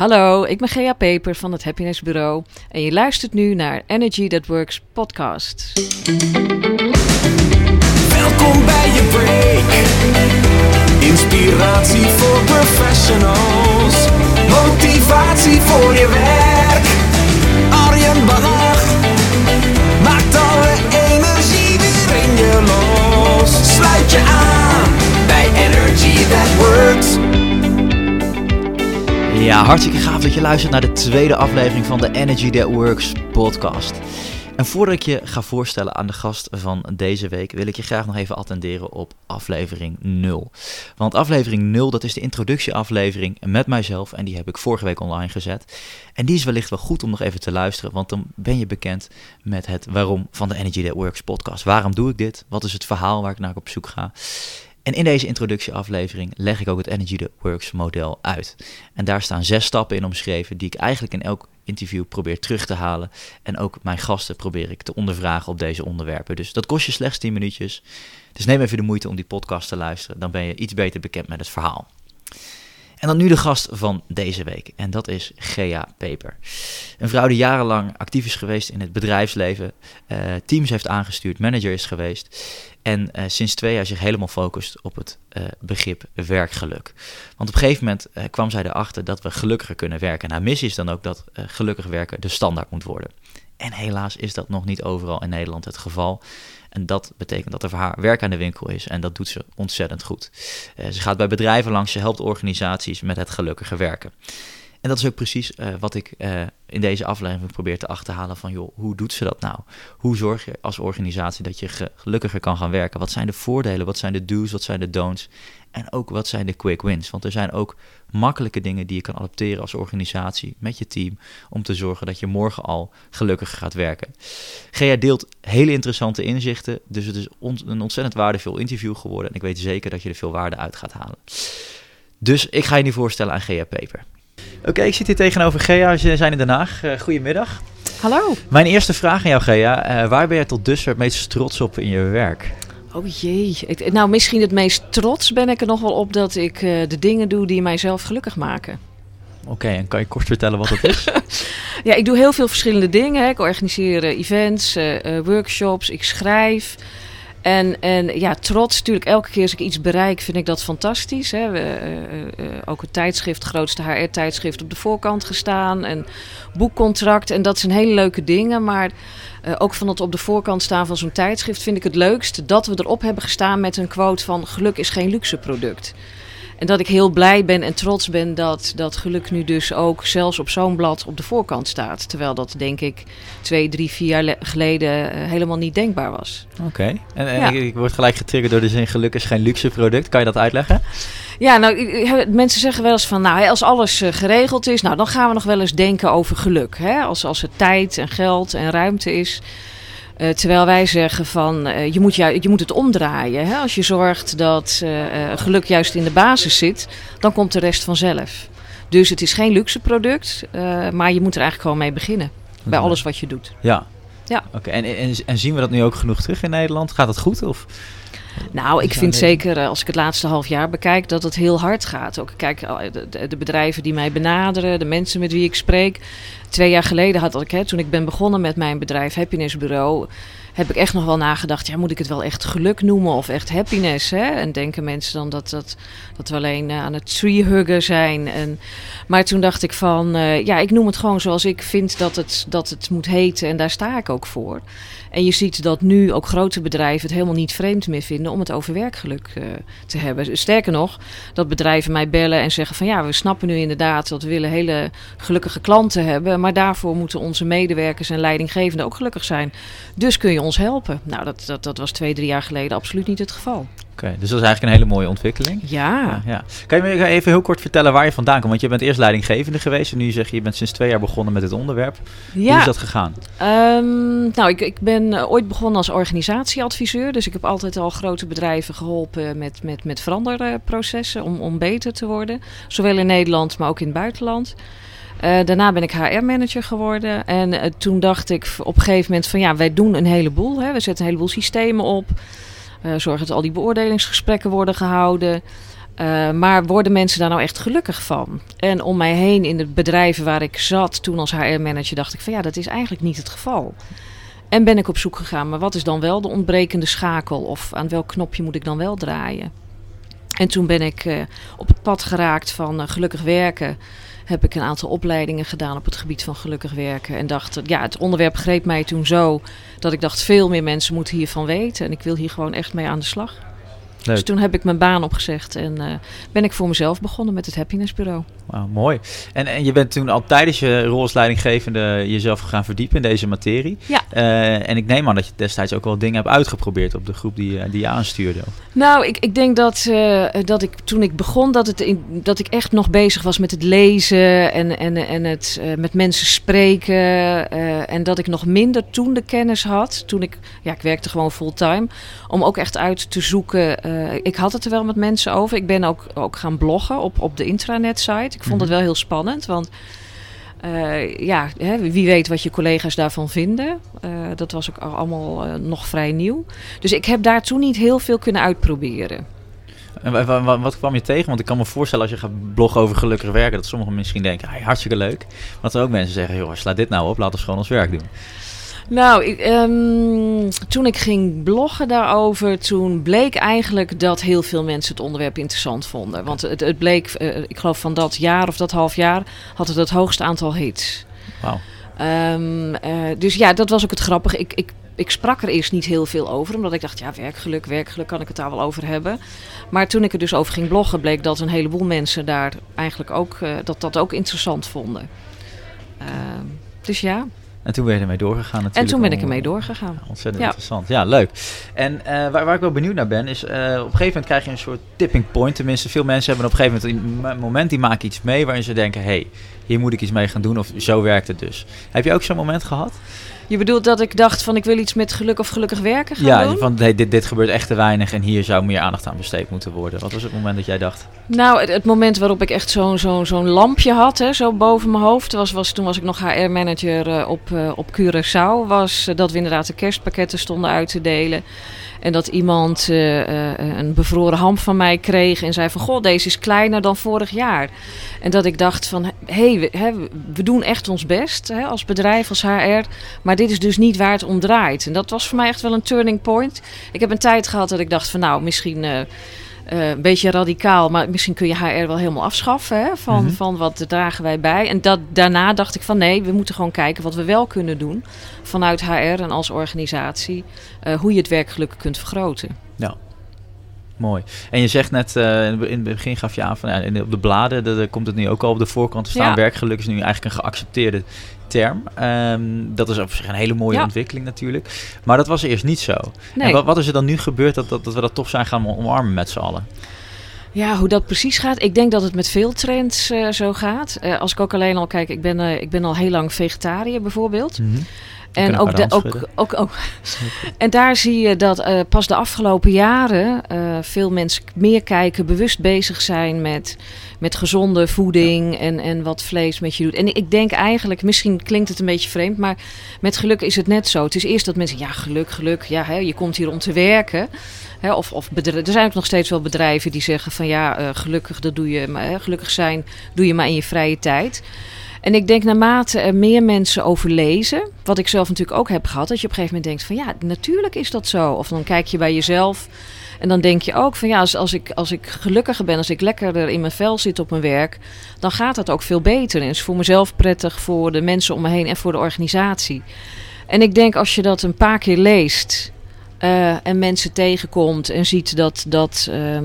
Hallo, ik ben Gea Peper van het Happiness Bureau en je luistert nu naar Energy That Works podcast. Welkom bij je break. Inspiratie voor professionals. Motivatie voor je werk. Arjen Bach maakt alle energie weer in je los. Sluit je aan bij Energy That Works. Ja, hartstikke gaaf dat je luistert naar de tweede aflevering van de Energy That Works podcast. En voordat ik je ga voorstellen aan de gast van deze week, wil ik je graag nog even attenderen op aflevering 0. Want aflevering 0, dat is de introductieaflevering met mijzelf en die heb ik vorige week online gezet. En die is wellicht wel goed om nog even te luisteren, want dan ben je bekend met het waarom van de Energy That Works podcast. Waarom doe ik dit? Wat is het verhaal waar ik naar op zoek ga? En in deze introductieaflevering leg ik ook het Energy That Works model uit. En daar staan zes stappen in omschreven die ik eigenlijk in elk interview probeer terug te halen. En ook mijn gasten probeer ik te ondervragen op deze onderwerpen. Dus dat kost je slechts 10 minuutjes. Dus neem even de moeite om die podcast te luisteren. Dan ben je iets beter bekend met het verhaal. En dan nu de gast van deze week. En dat is Gea Peper. Een vrouw die jarenlang actief is geweest in het bedrijfsleven. eh, teams heeft aangestuurd, manager is geweest. En eh, sinds twee jaar zich helemaal focust op het eh, begrip werkgeluk. Want op een gegeven moment kwam zij erachter dat we gelukkiger kunnen werken. En haar missie is dan ook dat gelukkig werken de standaard moet worden. En helaas is dat nog niet overal in Nederland het geval. En dat betekent dat er voor haar werk aan de winkel is. En dat doet ze ontzettend goed. Eh, ze gaat bij bedrijven langs, ze helpt organisaties met het gelukkiger werken. En dat is ook precies eh, wat ik eh, in deze aflevering probeer te achterhalen van, joh, hoe doet ze dat nou? Hoe zorg je als organisatie dat je ge- gelukkiger kan gaan werken? Wat zijn de voordelen? Wat zijn de do's? Wat zijn de don'ts? En ook wat zijn de quick wins? Want er zijn ook makkelijke dingen die je kan adopteren als organisatie met je team om te zorgen dat je morgen al gelukkiger gaat werken. Gea deelt hele interessante inzichten, dus het is een ontzettend waardevol interview geworden en ik weet zeker dat je er veel waarde uit gaat halen. Dus ik ga je nu voorstellen aan Gea Peper. Oké, ik zit hier tegenover Gea. We zijn in Den Haag. Eh, goedemiddag. Hallo. Mijn eerste vraag aan jou, Gea. Eh, waar ben je tot dusver het meest trots op in je werk? Oh jee. Ik, nou, misschien het meest trots ben ik er nog wel op dat ik eh, de dingen doe die mijzelf gelukkig maken. Oké, en kan je kort vertellen wat dat is? Ja, ik doe heel veel verschillende dingen. Hè. Ik organiseer eh, events, eh, workshops, ik schrijf. En, en ja, trots natuurlijk. Elke keer als ik iets bereik, vind ik dat fantastisch. Hè. We, eh, ook het tijdschrift, grootste HR-tijdschrift, op de voorkant gestaan. En boekcontract. En dat zijn hele leuke dingen. Maar ook van het op de voorkant staan van zo'n tijdschrift vind ik het leukst dat we erop hebben gestaan met een quote van geluk is geen luxe product. En dat ik heel blij ben en trots ben dat, dat geluk nu dus ook zelfs op zo'n blad op de voorkant staat. Terwijl dat denk ik twee, drie, vier jaar le- geleden eh, helemaal niet denkbaar was. Oké. En, en Ja. ik, ik word gelijk getriggerd door de zin geluk is geen luxe product. Kan je dat uitleggen? Ja, nou, mensen zeggen wel eens van, nou, als alles eh, geregeld is, nou, dan gaan we nog wel eens denken over geluk. Hè? Als, als er tijd en geld en ruimte is. Eh, terwijl wij zeggen van, eh, je, moet ju- je moet het omdraaien. Hè? Als je zorgt dat eh, geluk juist in de basis zit, dan komt de rest vanzelf. Dus het is geen luxe product, maar je moet er eigenlijk gewoon mee beginnen. Bij alles wat je doet. Ja. Ja. Oké, en, en, en zien we dat nu ook genoeg terug in Nederland? Gaat dat goed? Of? Nou, ik vind zeker als ik het laatste half jaar bekijk dat het heel hard gaat. Ook kijk, de bedrijven die mij benaderen, de mensen met wie ik spreek. Twee jaar geleden had ik, hè, toen ik ben begonnen met mijn bedrijf Happiness Bureau, heb ik echt nog wel nagedacht, ja, moet ik het wel echt geluk noemen of echt happiness? Hè? En denken mensen dan dat, dat, dat we alleen eh, aan het treehuggen zijn. En, maar toen dacht ik van, eh, ja, ik noem het gewoon zoals ik vind dat het, dat het moet heten en daar sta ik ook voor. En je ziet dat nu ook grote bedrijven het helemaal niet vreemd meer vinden om het over werkgeluk eh, te hebben. Sterker nog, dat bedrijven mij bellen en zeggen van ja, we snappen nu inderdaad dat we willen hele gelukkige klanten hebben. Maar daarvoor moeten onze medewerkers en leidinggevenden ook gelukkig zijn. Dus kun je ons helpen? Nou, dat, dat, dat was twee, drie jaar geleden absoluut niet het geval. Oké, dus dat is eigenlijk een hele mooie ontwikkeling. Ja. Ja, ja. Kan je me even heel kort vertellen waar je vandaan komt? Want je bent eerst leidinggevende geweest en nu zeg je, je bent sinds twee jaar begonnen met dit onderwerp. Hoe is dat gegaan? Ehm, nou, ik, ik ben eh, ooit begonnen als organisatieadviseur. Dus ik heb altijd al grote bedrijven geholpen met, met, met veranderprocessen om, om beter te worden. Zowel in Nederland, maar ook in het buitenland. Eh, daarna ben ik HR-manager geworden. En eh, toen dacht ik op een gegeven moment van ja, wij doen een heleboel. Hè. We zetten een heleboel systemen op. Eh, zorgen dat al die beoordelingsgesprekken worden gehouden. Eh, maar worden mensen daar nou echt gelukkig van? En om mij heen in het bedrijven waar ik zat toen als HR-manager dacht ik van ja, dat is eigenlijk niet het geval. En ben ik op zoek gegaan, maar wat is dan wel de ontbrekende schakel? Of aan welk knopje moet ik dan wel draaien? En toen ben ik op het pad geraakt van gelukkig werken. Heb ik een aantal opleidingen gedaan op het gebied van gelukkig werken. En dacht, ja, het onderwerp greep mij toen zo dat ik dacht, veel meer mensen moeten hiervan weten. En ik wil hier gewoon echt mee aan de slag. Leuk. Dus toen heb ik mijn baan opgezegd en eh, ben ik voor mezelf begonnen met het Happiness Bureau. Wauw, mooi. En, en je bent toen al tijdens je rol als leidinggevende jezelf gaan verdiepen in deze materie. Ja. Eh, en ik neem aan dat je destijds ook wel dingen hebt uitgeprobeerd op de groep die, je- die je aanstuurde. Nou, ik, ik denk dat, eh, dat ik toen ik begon, dat, het in, dat ik echt nog bezig was met het lezen en, en, en het eh, met mensen spreken. eh, en dat ik nog minder toen de kennis had. Toen ik, ja, ik werkte gewoon fulltime. Om ook echt uit te zoeken. Eh, ik had het er wel met mensen over. Ik ben ook, ook gaan bloggen op, op de intranet-site. Ik vond het Mhm. wel heel spannend, want... eh, ja, hè, wie weet wat je collega's daarvan vinden. Eh, dat was ook al- allemaal nog vrij nieuw. Dus ik heb daar toen niet heel veel kunnen uitproberen. En wa- wa- wa- wat kwam je tegen? Want ik kan me voorstellen als je gaat bloggen over gelukkig werken, dat sommigen misschien denken, hey, hartstikke leuk. Maar dat er ook mensen zeggen, joh, sla dit nou op, laten we gewoon ons werk doen. Nou, ik, ehm, toen ik ging bloggen daarover, toen bleek eigenlijk dat heel veel mensen het onderwerp interessant vonden. Want het, het bleek, eh, ik geloof van dat jaar of dat half jaar, had het het hoogste aantal hits. Wauw. Ehm, eh, dus ja, dat was ook het grappige. Ik, ik, ik sprak er eerst niet heel veel over, omdat ik dacht, ja, werkgeluk, werkgeluk, kan ik het daar wel over hebben. Maar toen ik er dus over ging bloggen, bleek dat een heleboel mensen daar eigenlijk ook, eh, dat, dat ook interessant vonden. Ehm, dus ja, En toen ben je ermee doorgegaan natuurlijk. en toen ben ik ermee doorgegaan. Ja, Ontzettend Ja. interessant. Ja, leuk. En eh, waar, waar ik wel benieuwd naar ben, is eh, op een gegeven moment krijg je een soort tipping point. Tenminste, veel mensen hebben op een gegeven moment een mo- moment, die maken iets mee waarin ze denken, hé, hey, hier moet ik iets mee gaan doen of zo werkt het dus. Heb je ook zo'n moment gehad? Je bedoelt dat ik dacht van ik wil iets met geluk of gelukkig werken gaan ja, doen? van hey, dit, dit gebeurt echt te weinig en hier zou meer aandacht aan besteed moeten worden. Wat was het moment dat jij dacht? Nou, het, het moment waarop ik echt zo'n zo'n zo'n lampje had, hè, zo boven mijn hoofd, was, was, toen was ik nog HR-manager eh, op, eh, op Curaçao. Was eh, dat we inderdaad de kerstpakketten stonden uit te delen. En dat iemand eh, eh, een bevroren ham van mij kreeg en zei van... Goh, deze is kleiner dan vorig jaar. En dat ik dacht van, hé, hey, we, we doen echt ons best hè, als bedrijf, als HR. Maar dit is dus niet waar het om draait. En dat was voor mij echt wel een turning point. Ik heb een tijd gehad dat ik dacht van, nou, misschien... eh, eh, een beetje radicaal, maar misschien kun je HR wel helemaal afschaffen. Hè? Van, Mhm. van wat dragen wij bij. En dat, daarna dacht ik van nee, we moeten gewoon kijken wat we wel kunnen doen. Vanuit HR en als organisatie. eh, hoe je het werkgeluk kunt vergroten. Mooi. En je zegt net, eh, in het begin gaf je aan van ja, in- op de bladen, dat, komt het nu ook al op de voorkant te staan. Ja. Werkgeluk is nu eigenlijk een geaccepteerde term. Ehm, dat is op zich een hele mooie Ja. ontwikkeling natuurlijk. Maar dat was eerst niet zo. Nee. En wat, wat is er dan nu gebeurd dat, dat, dat we dat toch zijn gaan omarmen met z'n allen? Ja, hoe dat precies gaat. Ik denk dat het met veel trends eh, zo gaat. Eh, als ik ook alleen al kijk, ik ben, ik ben al heel lang vegetariër bijvoorbeeld. En ook, de, ook, ook, ook. En daar zie je dat eh, pas de afgelopen jaren eh, veel mensen meer kijken, bewust bezig zijn met, met gezonde voeding en, en wat vlees met je doet. En ik denk eigenlijk, misschien klinkt het een beetje vreemd, maar met geluk is het net zo. Het is eerst dat mensen, ja, geluk, geluk, ja, hè, je komt hier om te werken. Hè, of, of bedrijf, er zijn ook nog steeds wel bedrijven die zeggen van ja, eh, gelukkig, dat doe je, maar, hè, gelukkig zijn doe je maar in je vrije tijd. En ik denk naarmate er meer mensen over lezen, wat ik zelf natuurlijk ook heb gehad, dat je op een gegeven moment denkt van ja, natuurlijk is dat zo. Of dan kijk je bij jezelf en dan denk je ook van ja, als, als, ik, als ik gelukkiger ben, als ik lekkerder in mijn vel zit op mijn werk, dan gaat dat ook veel beter. En is voor mezelf prettig, voor de mensen om me heen en voor de organisatie. En ik denk als je dat een paar keer leest eh, en mensen tegenkomt en ziet dat, dat ehm,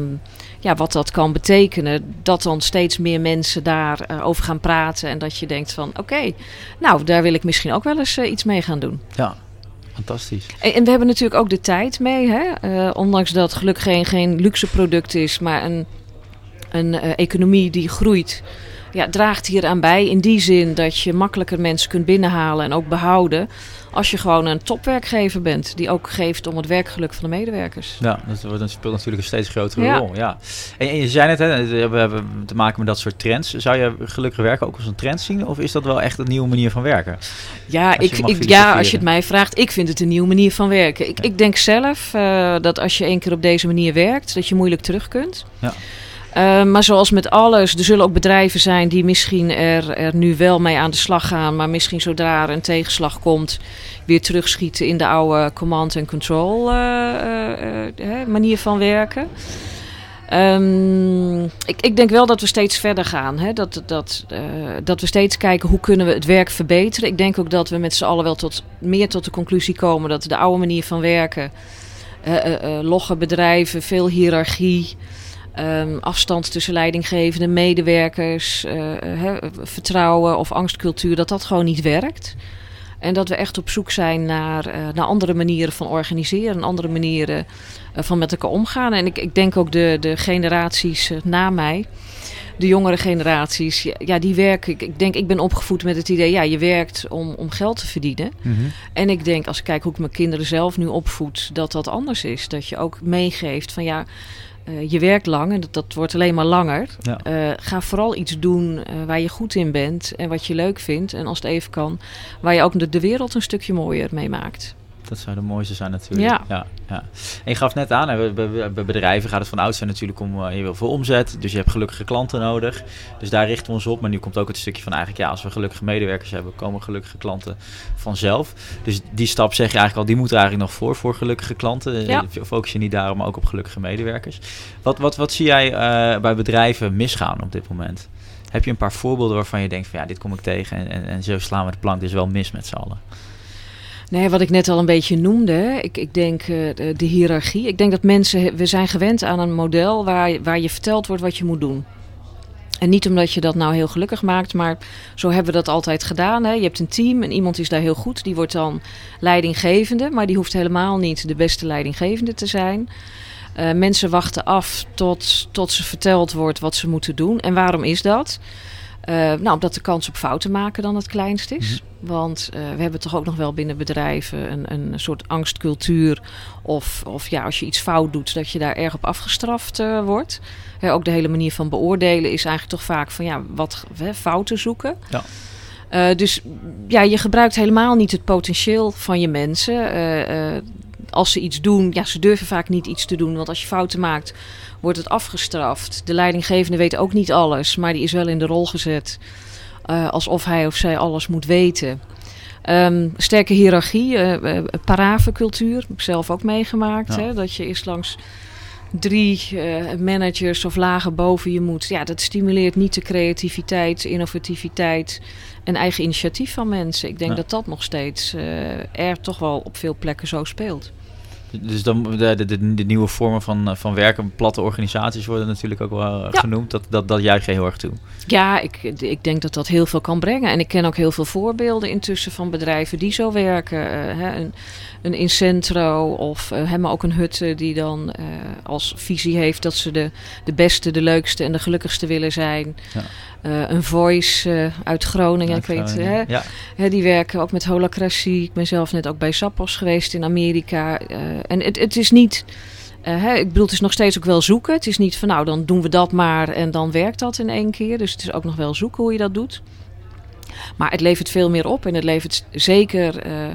ja, wat dat kan betekenen, dat dan steeds meer mensen daarover over gaan praten en dat je denkt van oké, nou daar wil ik misschien ook wel eens eh, iets mee gaan doen. Ja, fantastisch. En, en we hebben natuurlijk ook de tijd mee, hè? Eh, ondanks dat geluk geen, geen luxe product is, maar een, een eh, economie die groeit. Ja, draagt hier aan bij in die zin dat je makkelijker mensen kunt binnenhalen en ook behouden. Als je gewoon een topwerkgever bent die ook geeft om het werkgeluk van de medewerkers. Ja, dat, wordt, dat speelt natuurlijk een steeds grotere Ja. rol. Ja. En, en je zei net, hè, we hebben te maken met dat soort trends. Zou je gelukkig werken ook als een trend zien? Of is dat wel echt een nieuwe manier van werken? Ja, Als je ik, ik, ja, als je het mij vraagt, ik vind het een nieuwe manier van werken. Ik, Ja. ik denk zelf eh, dat als je één keer op deze manier werkt, dat je moeilijk terug kunt. Ja. Uh, maar zoals met alles, er zullen ook bedrijven zijn die misschien er, er nu wel mee aan de slag gaan, maar misschien zodra er een tegenslag komt, weer terugschieten in de oude command and control uh, manier van werken. Um, ik, ik, denk wel dat we steeds verder gaan. Hè? Dat, dat, dat we steeds kijken hoe kunnen we het werk verbeteren. Ik denk ook dat we met z'n allen wel tot, meer tot de conclusie komen dat de oude manier van werken, uh, logge bedrijven, veel hiërarchie, um, afstand tussen leidinggevende medewerkers, vertrouwen of angstcultuur, dat dat gewoon niet werkt. En dat we echt op zoek zijn naar, uh, naar andere manieren van organiseren, andere manieren uh, van met elkaar omgaan. En ik, ik denk ook de, de generaties na mij, de jongere generaties, ja, ja, die werken. Ik, ik, denk, ik ben opgevoed met het idee, ja, je werkt om, om geld te verdienen. Mm -hmm. En ik denk, als ik kijk hoe ik mijn kinderen zelf nu opvoed, dat dat anders is. Dat je ook meegeeft van ja uh, je werkt lang en dat, dat wordt alleen maar langer. Ja. Uh, ga vooral iets doen uh, waar je goed in bent en wat je leuk vindt. En als het even kan, waar je ook de, de wereld een stukje mooier mee maakt. Dat zou de mooiste zijn natuurlijk. Ja. ja, ja. En je gaf net aan, bij, bedrijven gaat het van oudsher natuurlijk om, je wil veel omzet, dus je hebt gelukkige klanten nodig. Dus daar richten we ons op. Maar nu komt ook het stukje van eigenlijk, ja, als we gelukkige medewerkers hebben, komen gelukkige klanten vanzelf. Dus die stap zeg je eigenlijk al, die moet er eigenlijk nog voor, voor gelukkige klanten. Ja. Focus je niet daarom, maar ook op gelukkige medewerkers. Wat, wat, wat zie jij uh, bij bedrijven misgaan op dit moment? Heb je een paar voorbeelden waarvan je denkt van ja, dit kom ik tegen en, en, en zo slaan we de plank dus wel mis met z'n allen? Nee, wat ik net al een beetje noemde. Ik, ik denk uh, de, hiërarchie. Ik denk dat mensen, we zijn gewend aan een model waar, waar je verteld wordt wat je moet doen. En niet omdat je dat nou heel gelukkig maakt, maar zo hebben we dat altijd gedaan. Hè. Je hebt een team en iemand is daar heel goed. Die wordt dan leidinggevende, maar die hoeft helemaal niet de beste leidinggevende te zijn. Uh, mensen wachten af tot, tot ze verteld wordt wat ze moeten doen. En waarom is dat? Uh, nou, omdat de kans op fouten maken dan het kleinst is. Mm-hmm. Want uh, we hebben toch ook nog wel binnen bedrijven een, een soort angstcultuur. Of, of ja, als je iets fout doet, dat je daar erg op afgestraft uh, wordt. Hè, ook de hele manier van beoordelen is eigenlijk toch vaak van ja, wat hè, fouten zoeken. Ja. Uh, dus ja, je gebruikt helemaal niet het potentieel van je mensen. Uh, uh, als ze iets doen, ja, ze durven vaak niet iets te doen. Want als je fouten maakt, wordt het afgestraft. De leidinggevende weet ook niet alles, maar die is wel in de rol gezet. alsof hij of zij alles moet weten. Um, sterke hiërarchie, paravencultuur, heb ik zelf ook meegemaakt. Ja. Hè, dat je eerst langs drie uh, managers of lagen boven je moet. Ja, dat stimuleert niet de creativiteit, innovativiteit en eigen initiatief van mensen. Ik denk ja. dat dat nog steeds uh, er toch wel op veel plekken zo speelt. Dus dan de, de, de, de, nieuwe vormen van, van werken, platte organisaties worden natuurlijk ook wel ja. genoemd. Dat, dat, dat juich je heel erg toe. Ja, ik, ik denk dat dat heel veel kan brengen. En ik ken ook heel veel voorbeelden intussen van bedrijven die zo werken. Uh, hè, een, een Incentro of uh, ook een Hutte die dan uh, als visie heeft dat ze de, de beste, de leukste en de gelukkigste willen zijn. Ja. Uh, een Voice uit Groningen, uit ik Groningen. weet hè, ja. hè, die werken ook met holacratie. Ik ben zelf net ook bij Sappos geweest in Amerika. En het, het is niet... Uh, hè, ik bedoel, het is nog steeds ook wel zoeken. Het is niet van nou, dan doen we dat maar en dan werkt dat in één keer. Dus het is ook nog wel zoeken hoe je dat doet. Maar het levert veel meer op en het levert zeker uh,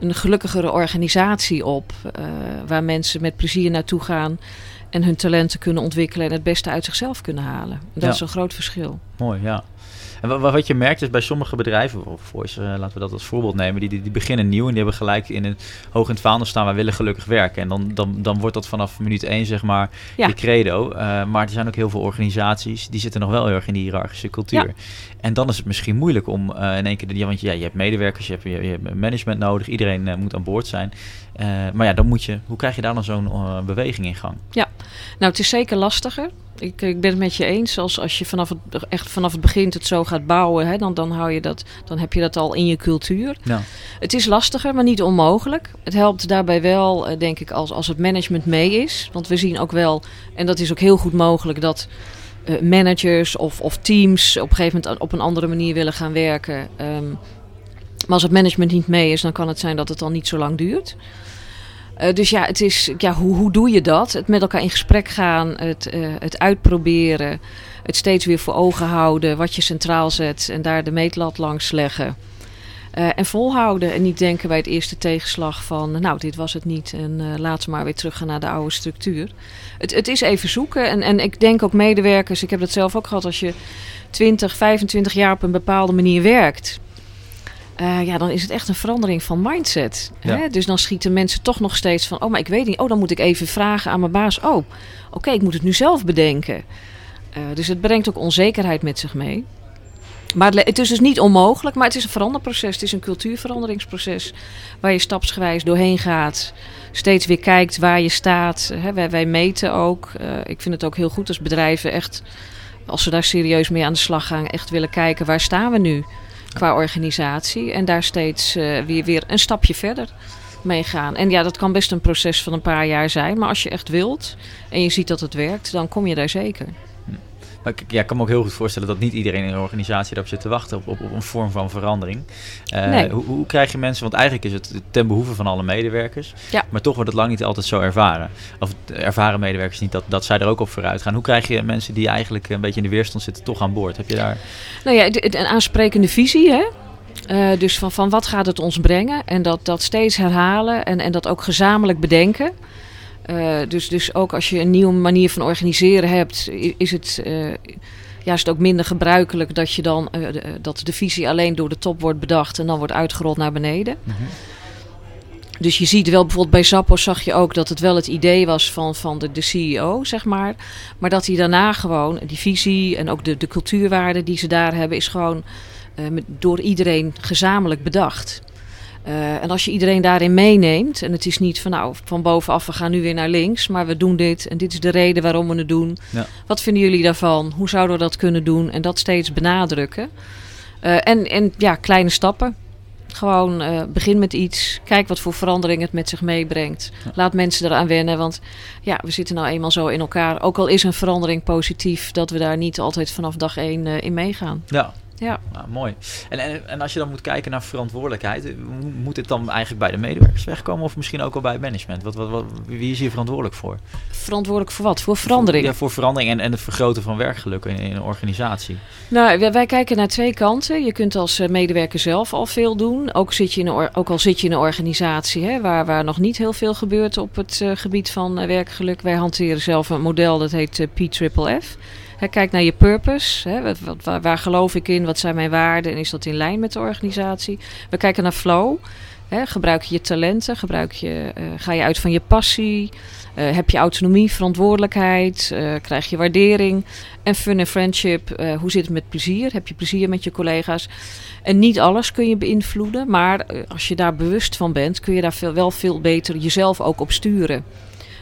een gelukkigere organisatie op. Uh, waar mensen met plezier naartoe gaan en hun talenten kunnen ontwikkelen en het beste uit zichzelf kunnen halen. Dat ja. is een groot verschil. Mooi, ja. En wat je merkt is bij sommige bedrijven, Voice, uh, laten we dat als voorbeeld nemen, die, die, die, beginnen nieuw en die hebben gelijk in een hoog in het vaandel staan, wij willen gelukkig werken. En dan, dan, dan wordt dat vanaf minuut één zeg maar ja. je credo. Uh, maar er zijn ook heel veel organisaties, die zitten nog wel heel erg in die hiërarchische cultuur. Ja. En dan is het misschien moeilijk om uh, in één keer, de, want ja, je hebt medewerkers, je hebt, je, je hebt management nodig, iedereen moet aan boord zijn. Maar ja, dan moet je, hoe krijg je daar dan zo'n beweging in gang? Ja, nou het is zeker lastiger. Ik, ik ben het met je eens. Als, als je vanaf het, echt vanaf het begin het zo gaat bouwen, hè, dan, dan, hou je dat, dan heb je dat al in je cultuur. Ja. Het is lastiger, maar niet onmogelijk. Het helpt daarbij wel, denk ik, als, als het management mee is. Want we zien ook wel, en dat is ook heel goed mogelijk, dat managers of, of teams op een gegeven moment op een andere manier willen gaan werken. Um, maar als het management niet mee is, dan kan het zijn dat het dan niet zo lang duurt. Uh, dus ja, het is, ja hoe, hoe doe je dat? Het met elkaar in gesprek gaan, het, uh, het uitproberen, het steeds weer voor ogen houden, wat je centraal zet en daar de meetlat langs leggen. Eh, en volhouden en niet denken bij het eerste tegenslag van, nou, dit was het niet en laten we maar weer teruggaan naar de oude structuur. Het, het is even zoeken en, en ik denk ook medewerkers, ik heb dat zelf ook gehad, als je 20, 25 jaar op een bepaalde manier werkt, uh, ja, dan is het echt een verandering van mindset. Ja. Hè? Dus dan schieten mensen toch nog steeds van: oh, maar ik weet niet. Oh, dan moet ik even vragen aan mijn baas. Oh, oké, ik moet het nu zelf bedenken. Uh, dus het brengt ook onzekerheid met zich mee. Maar het, het, is dus niet onmogelijk, maar het is een veranderproces. Het is een cultuurveranderingsproces waar je stapsgewijs doorheen gaat. Steeds weer kijkt waar je staat. Hè? Wij, wij, meten ook. Uh, ik vind het ook heel goed als bedrijven echt, als ze daar serieus mee aan de slag gaan, echt willen kijken waar staan we nu qua organisatie. En daar steeds uh, weer, weer een stapje verder mee gaan. En ja, dat kan best een proces van een paar jaar zijn. Maar als je echt wilt en je ziet dat het werkt, dan kom je daar zeker. Maar ik, ja, ik kan me ook heel goed voorstellen dat niet iedereen in een organisatie erop zit te wachten op, op, op een vorm van verandering. Uh, nee. hoe, hoe, krijg je mensen, want eigenlijk is het ten behoeve van alle medewerkers, ja. maar toch wordt het lang niet altijd zo ervaren. Of ervaren medewerkers niet dat, dat zij er ook op vooruit gaan. Hoe krijg je mensen die eigenlijk een beetje in de weerstand zitten toch aan boord? Heb je daar... Nou ja, een aansprekende visie hè. Uh, dus van, van wat gaat het ons brengen? En dat, dat steeds herhalen en, en dat ook gezamenlijk bedenken. Uh, dus, dus ook als je een nieuwe manier van organiseren hebt, is het uh, juist ook minder gebruikelijk dat je dan uh, de, dat de visie alleen door de top wordt bedacht en dan wordt uitgerold naar beneden. Mm -hmm. Dus je ziet wel bijvoorbeeld bij Zappos zag je ook dat het wel het idee was van, van de, de CEO, zeg maar. Maar dat hij daarna gewoon die visie en ook de, de cultuurwaarden die ze daar hebben, is gewoon door iedereen gezamenlijk bedacht. Uh, en als je iedereen daarin meeneemt, en het is niet van nou van bovenaf we gaan nu weer naar links, maar we doen dit en dit is de reden waarom we het doen. Ja. Wat vinden jullie daarvan? Hoe zouden we dat kunnen doen? En dat steeds benadrukken. Uh, en, en ja, kleine stappen. Gewoon uh, begin met iets. Kijk wat voor verandering het met zich meebrengt. Laat mensen eraan wennen. Want ja, we zitten nou eenmaal zo in elkaar. Ook al is een verandering positief, dat we daar niet altijd vanaf dag één in meegaan. Ja, ja. Nou, mooi. En, en, en, als je dan moet kijken naar verantwoordelijkheid, moet het dan eigenlijk bij de medewerkers wegkomen of misschien ook al bij het management? Wat, wat, wat, wie is hier verantwoordelijk voor? Verantwoordelijk voor wat? Voor verandering? Ja, voor verandering en, en het vergroten van werkgeluk in, in een organisatie. Nou, wij, wij, kijken naar twee kanten. Je kunt als medewerker zelf al veel doen. Ook, zit je in een, ook al zit je in een organisatie hè, waar, waar nog niet heel veel gebeurt op het uh, gebied van uh, werkgeluk. Wij hanteren zelf een model dat heet uh, PFFF. Kijk naar je purpose. Wat, waar, geloof ik in? Wat zijn mijn waarden? En is dat in lijn met de organisatie? We kijken naar flow. Gebruik je je talenten? Gebruik je, uh, ga je uit van je passie? Uh, heb je autonomie, verantwoordelijkheid? Uh, krijg je waardering? En fun en friendship. hoe zit het met plezier? Heb je plezier met je collega's? En niet alles kun je beïnvloeden. Maar als je daar bewust van bent, kun je daar veel, wel veel beter jezelf ook op sturen.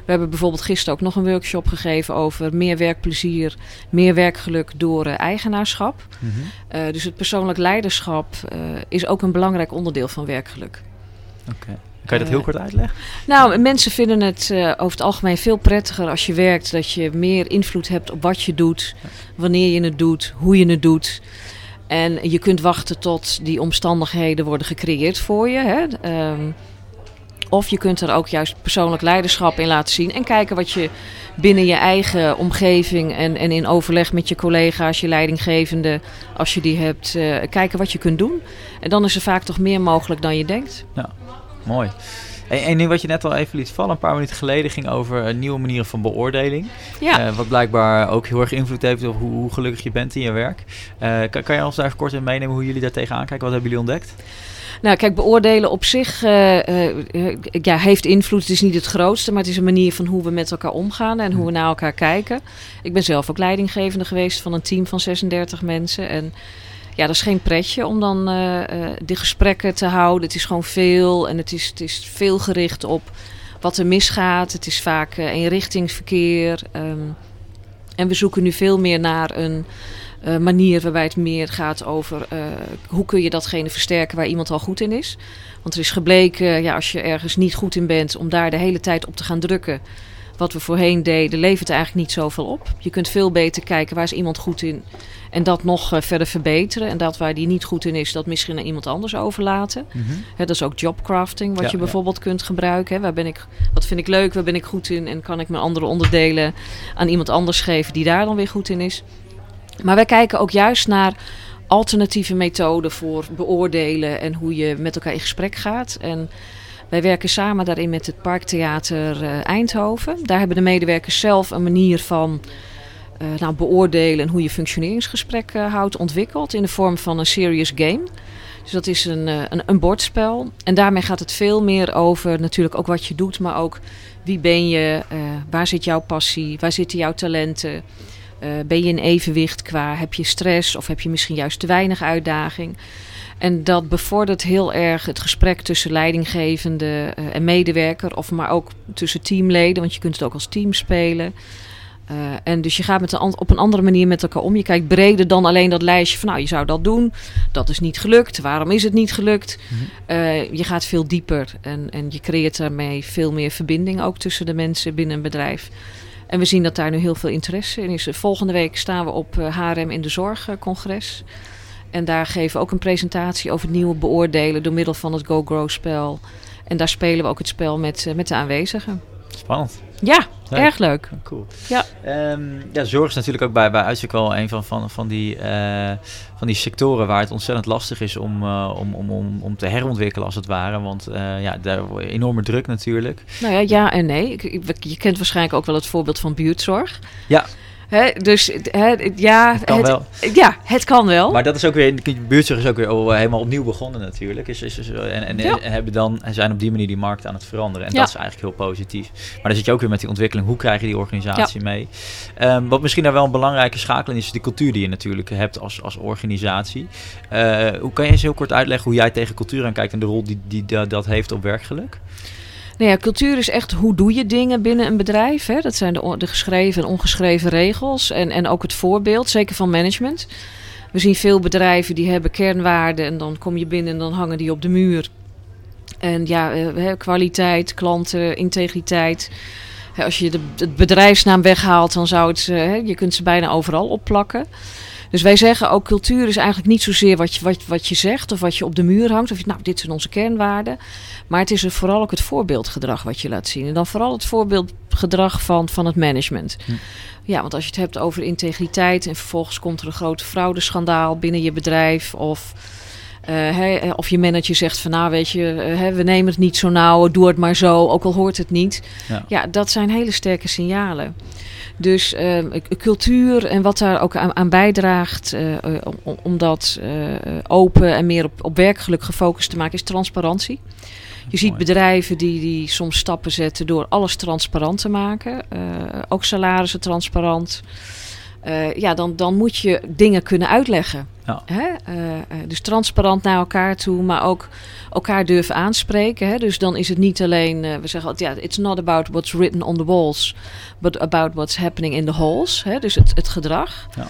We hebben bijvoorbeeld gisteren ook nog een workshop gegeven over meer werkplezier, meer werkgeluk door uh, eigenaarschap. Mm -hmm. uh, dus het persoonlijk leiderschap uh, is ook een belangrijk onderdeel van werkgeluk. Oké. Okay. Kan je dat heel kort uitleggen? Nou, mensen vinden het over het algemeen veel prettiger als je werkt, dat je meer invloed hebt op wat je doet, wanneer je het doet, hoe je het doet. En je kunt wachten tot die omstandigheden worden gecreëerd voor je. Hè? Um, of je kunt er ook juist persoonlijk leiderschap in laten zien. En kijken wat je binnen je eigen omgeving en, en in overleg met je collega's, je leidinggevende, als je die hebt, uh, kijken wat je kunt doen. En dan is er vaak toch meer mogelijk dan je denkt. Ja, mooi. Eén ding wat je net al even liet vallen, een paar minuten geleden, ging over nieuwe manieren van beoordeling. Ja. Uh, wat blijkbaar ook heel erg invloed heeft op hoe, hoe gelukkig je bent in je werk. Uh, kan, kan je ons daar even kort in meenemen hoe jullie daar tegenaan kijken? Wat hebben jullie ontdekt? Nou, kijk, beoordelen op zich uh, uh, ja, heeft invloed. Het is niet het grootste, maar het is een manier van hoe we met elkaar omgaan en hoe we naar elkaar kijken. Ik ben zelf ook leidinggevende geweest van een team van 36 mensen. En ja, dat is geen pretje om dan uh, de gesprekken te houden. Het is gewoon veel en het is, het is veel gericht op wat er misgaat. Het is vaak eenrichtingsverkeer. Um, en we zoeken nu veel meer naar een uh, manier waarbij het meer gaat over uh, hoe kun je datgene versterken waar iemand al goed in is. Want er is gebleken, ja, als je ergens niet goed in bent, om daar de hele tijd op te gaan drukken. Wat we voorheen deden, levert er eigenlijk niet zoveel op. Je kunt veel beter kijken waar is iemand goed in en dat nog verder verbeteren. En dat waar die niet goed in is, dat misschien aan iemand anders overlaten. Mm -hmm. He, dat is ook jobcrafting, wat ja, je bijvoorbeeld ja. kunt gebruiken. He, waar ben ik, wat vind ik leuk, waar ben ik goed in en kan ik mijn andere onderdelen aan iemand anders geven die daar dan weer goed in is. Maar wij kijken ook juist naar alternatieve methoden voor beoordelen en hoe je met elkaar in gesprek gaat. En wij werken samen daarin met het Parktheater uh, Eindhoven. Daar hebben de medewerkers zelf een manier van uh, nou, beoordelen en hoe je functioneringsgesprek uh, houdt ontwikkeld in de vorm van een serious game. Dus dat is een, een, een, bordspel. En daarmee gaat het veel meer over natuurlijk ook wat je doet, maar ook wie ben je, waar zit jouw passie, waar zitten jouw talenten. Ben je in evenwicht qua heb je stress of heb je misschien juist te weinig uitdaging? En dat bevordert heel erg het gesprek tussen leidinggevende uh, en medewerker, of maar ook tussen teamleden, want je kunt het ook als team spelen. Uh, en dus je gaat met een, op een andere manier met elkaar om. Je kijkt breder dan alleen dat lijstje van, nou, je zou dat doen. Dat is niet gelukt. Waarom is het niet gelukt? Uh, je gaat veel dieper en, en je creëert daarmee veel meer verbinding ook tussen de mensen binnen een bedrijf. En we zien dat daar nu heel veel interesse in is. Volgende week staan we op HRM in de Zorgcongres. En daar geven we ook een presentatie over het nieuwe beoordelen door middel van het Go Grow spel. En daar spelen we ook het spel met, uh, met de aanwezigen. Spannend. Ja, leuk. erg leuk. Cool. Ja. Um, ja, zorg is natuurlijk ook bij, bij uitstek wel een van, van, van, die, uh, van die sectoren waar het ontzettend lastig is om, uh, om, om, om, om te herontwikkelen als het ware. Want uh, ja, daar enorme druk natuurlijk. Nou ja, ja en nee. Je kent waarschijnlijk ook wel het voorbeeld van buurtzorg. Ja. Dus ja, het kan het, wel. Ja, het kan wel. Maar dat is ook weer, de buurtzorg is ook weer al helemaal opnieuw begonnen natuurlijk. Is, is, is, en en, Ja. en hebben dan, en zijn op die manier die markt aan het veranderen. En Ja. dat is eigenlijk heel positief. Maar dan zit je ook weer met die ontwikkeling. Hoe krijg je die organisatie mee? Ehm, wat misschien daar wel een belangrijke schakeling is, is die cultuur die je natuurlijk hebt als, als organisatie. Eh, hoe kan je eens heel kort uitleggen hoe jij tegen cultuur aankijkt en de rol die, die da- dat heeft op werkgeluk? Nou ja, cultuur is echt hoe doe je dingen binnen een bedrijf. Hè? Dat zijn de, geschreven en ongeschreven regels. En, en ook het voorbeeld, zeker van management. We zien veel bedrijven die hebben kernwaarden. En dan kom je binnen en dan hangen die op de muur. En ja, eh, kwaliteit, klanten, integriteit. Als je de, het bedrijfsnaam weghaalt, dan zou het... eh, je kunt ze bijna overal opplakken. Dus wij zeggen ook, cultuur is eigenlijk niet zozeer wat je, wat, wat je zegt of wat je op de muur hangt. Of je, nou, dit zijn onze kernwaarden. Maar het is vooral ook het voorbeeldgedrag wat je laat zien. En dan vooral het voorbeeldgedrag van, van het management. Hm. Ja, want als je het hebt over integriteit en vervolgens komt er een groot fraudeschandaal binnen je bedrijf. Of, eh, hè, of je manager zegt van nou weet je, eh, we nemen het niet zo nauw, doe het maar zo, ook al hoort het niet. Ja. Ja, dat zijn hele sterke signalen. Dus eh, cultuur en wat daar ook aan, aan bijdraagt eh, eh, om, om dat eh, open en meer op, op werkgeluk gefocust te maken, is transparantie. Je ziet bedrijven die, die soms stappen zetten door alles transparant te maken. Eh, ook salarissen transparant. Eh, ja, dan, dan moet je dingen kunnen uitleggen. Ja. Hè? Eh, eh, dus transparant naar elkaar toe, maar ook elkaar durven aanspreken. Hè? Dus dan is het niet alleen, we zeggen altijd, ja, it's not about what's written on the walls, but about what's happening in the halls. Hè? Dus het, het gedrag. Ja.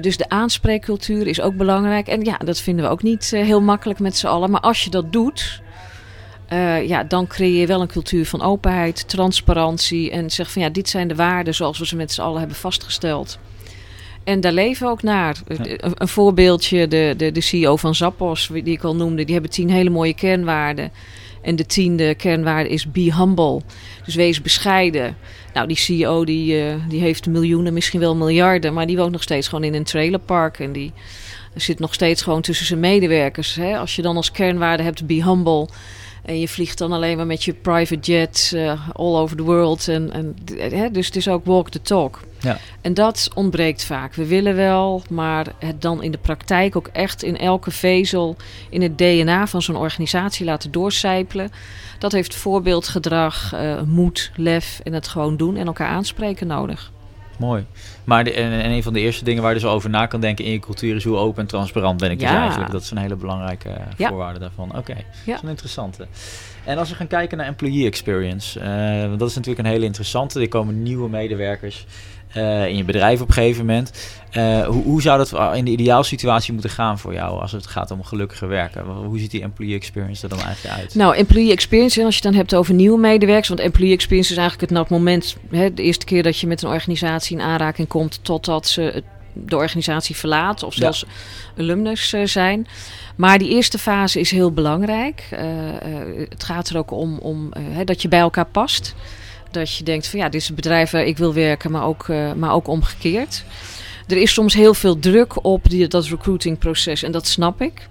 Dus de aanspreekcultuur is ook belangrijk. En ja, dat vinden we ook niet heel makkelijk met z'n allen. Maar als je dat doet, ja, dan creëer je wel een cultuur van openheid, transparantie. En zeg van ja, dit zijn de waarden zoals we ze met z'n allen hebben vastgesteld. En daar leven we ook naar. Ja. Een, een voorbeeldje, de, de, de CEO van Zappos, die ik al noemde, die hebben tien hele mooie kernwaarden. En de tiende kernwaarde is be humble. Dus wees bescheiden. Nou, die CEO die, eh, die heeft miljoenen, misschien wel miljarden, maar die woont nog steeds gewoon in een trailerpark. En die zit nog steeds gewoon tussen zijn medewerkers. Hè? Als je dan als kernwaarde hebt be humble. En je vliegt dan alleen maar met je private jet eh, all over the world. En, en, hè? Dus het is ook walk the talk. Ja. En dat ontbreekt vaak. We willen wel, maar het dan in de praktijk ook echt in elke vezel, in het DNA van zo'n organisatie laten doorcijpelen. Dat heeft voorbeeldgedrag, eh, moed, lef en het gewoon doen en elkaar aanspreken nodig. Mooi. Maar de, en, en een van de eerste dingen waar je dus over na kan denken in je cultuur is hoe open en transparant ben ik dus Ja. eigenlijk. Dat is een hele belangrijke eh, Ja. voorwaarde daarvan. Oké, dat is een interessante. En als we gaan kijken naar employee experience, want dat is natuurlijk een hele interessante. Er komen nieuwe medewerkers in je bedrijf op een gegeven moment. Eh, hoe, hoe zou dat in de ideaalsituatie moeten gaan voor jou als het gaat om gelukkiger werken? Hoe ziet die employee experience er dan eigenlijk uit? Nou, employee experience, en als je het dan hebt over nieuwe medewerkers, want employee experience is eigenlijk het, het moment, hè, de eerste keer dat je met een organisatie in aanraking komt, totdat ze het- de organisatie verlaten of Ja. zelfs alumnus eh, zijn. Maar die eerste fase is heel belangrijk. Eh, eh, het gaat er ook om, om eh, dat je bij elkaar past. Dat je denkt van ja, dit is het bedrijf waar ik wil werken, maar ook, eh, maar ook omgekeerd. er is soms heel veel druk op die, dat recruitingproces en dat snap ik.